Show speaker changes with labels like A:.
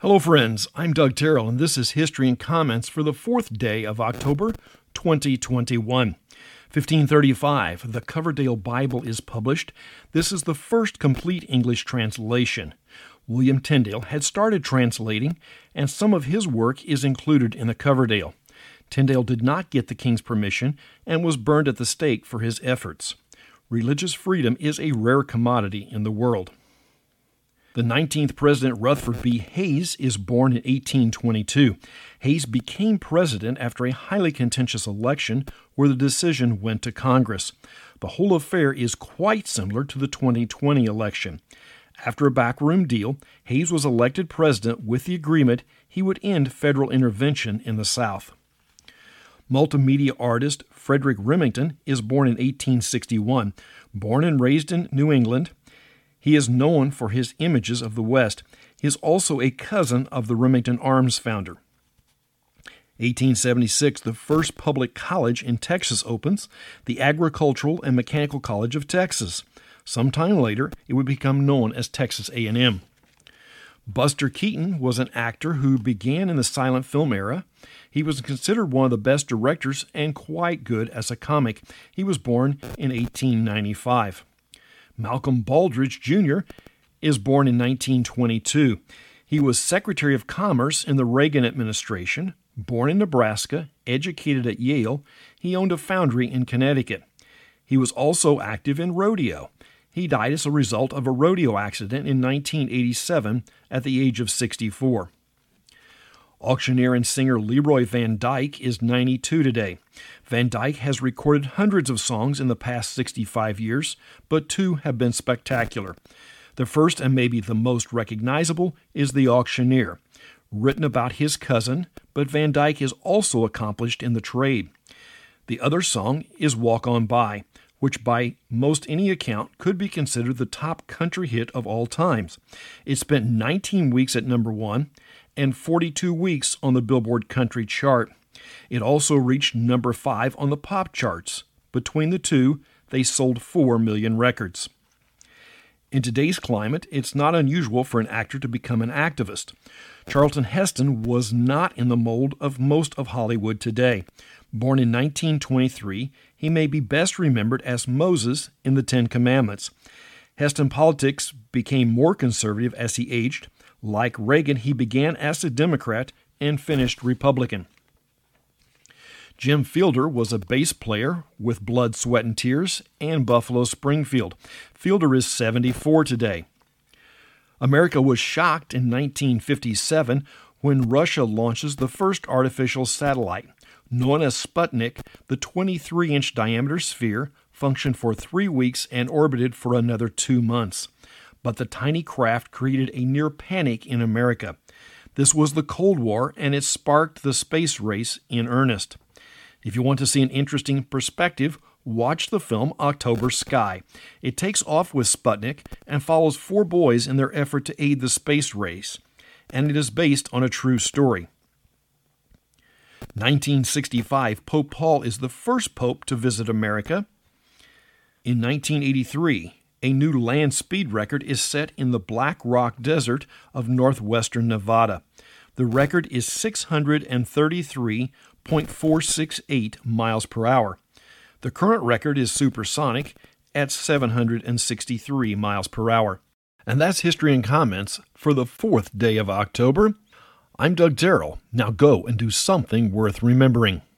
A: Hello, friends. I'm Doug Terrell, and this is History and Comments for the fourth day of October 2021. 1535, the Coverdale Bible is published. This is the first complete English translation. William Tyndale had started translating, and some of his work is included in the Coverdale. Tyndale did not get the king's permission and was burned at the stake for his efforts. Religious freedom is a rare commodity in the world. The 19th President Rutherford B. Hayes is born in 1822. Hayes became president after a highly contentious election where the decision went to Congress. The whole affair is quite similar to the 2020 election. After a backroom deal, Hayes was elected president with the agreement he would end federal intervention in the South. Multimedia artist Frederic Remington is born in 1861. Born and raised in New England, he is known for his images of the West. He is also a cousin of the Remington Arms founder. 1876, the first public college in Texas opens, the Agricultural and Mechanical College of Texas. Sometime later, it would become known as Texas A&M. Buster Keaton was an actor who began in the silent film era. He was considered one of the best directors and quite good as a comic. He was born in 1895. Malcolm Baldrige Jr. is born in 1922. He was Secretary of Commerce in the Reagan administration. Born in Nebraska, educated at Yale, he owned a foundry in Connecticut. He was also active in rodeo. He died as a result of a rodeo accident in 1987 at the age of 64. Auctioneer and singer Leroy Van Dyke is 92 today. Van Dyke has recorded hundreds of songs in the past 65 years, but two have been spectacular. The first and maybe the most recognizable is The Auctioneer, written about his cousin, but Van Dyke is also accomplished in the trade. The other song is Walk On By, which by most any account could be considered the top country hit of all times. It spent 19 weeks at number one and 42 weeks on the Billboard Country chart. It also reached number 5 on the pop charts. Between the two, they sold 4 million records. In today's climate, it's not unusual for an actor to become an activist. Charlton Heston was not in the mold of most of Hollywood today. Born in 1923, he may be best remembered as Moses in the Ten Commandments. Heston politics became more conservative as he aged, like Reagan, he began as a Democrat and finished Republican. Jim Fielder was a bass player with Blood, Sweat, and Tears and Buffalo Springfield. Fielder is 74 today. America was shocked in 1957 when Russia launches the first artificial satellite. Known as Sputnik, the 23 inch diameter sphere functioned for three weeks and orbited for another two months but the tiny craft created a near panic in America. This was the Cold War, and it sparked the space race in earnest. If you want to see an interesting perspective, watch the film October Sky. It takes off with Sputnik and follows four boys in their effort to aid the space race, and it is based on a true story. 1965, Pope Paul is the first pope to visit America. In 1983, a new land speed record is set in the Black Rock Desert of northwestern Nevada. The record is 633.468 miles per hour. The current record is supersonic at 763 miles per hour. And that's history and comments for the fourth day of October. I'm Doug Terrell. Now go and do something worth remembering.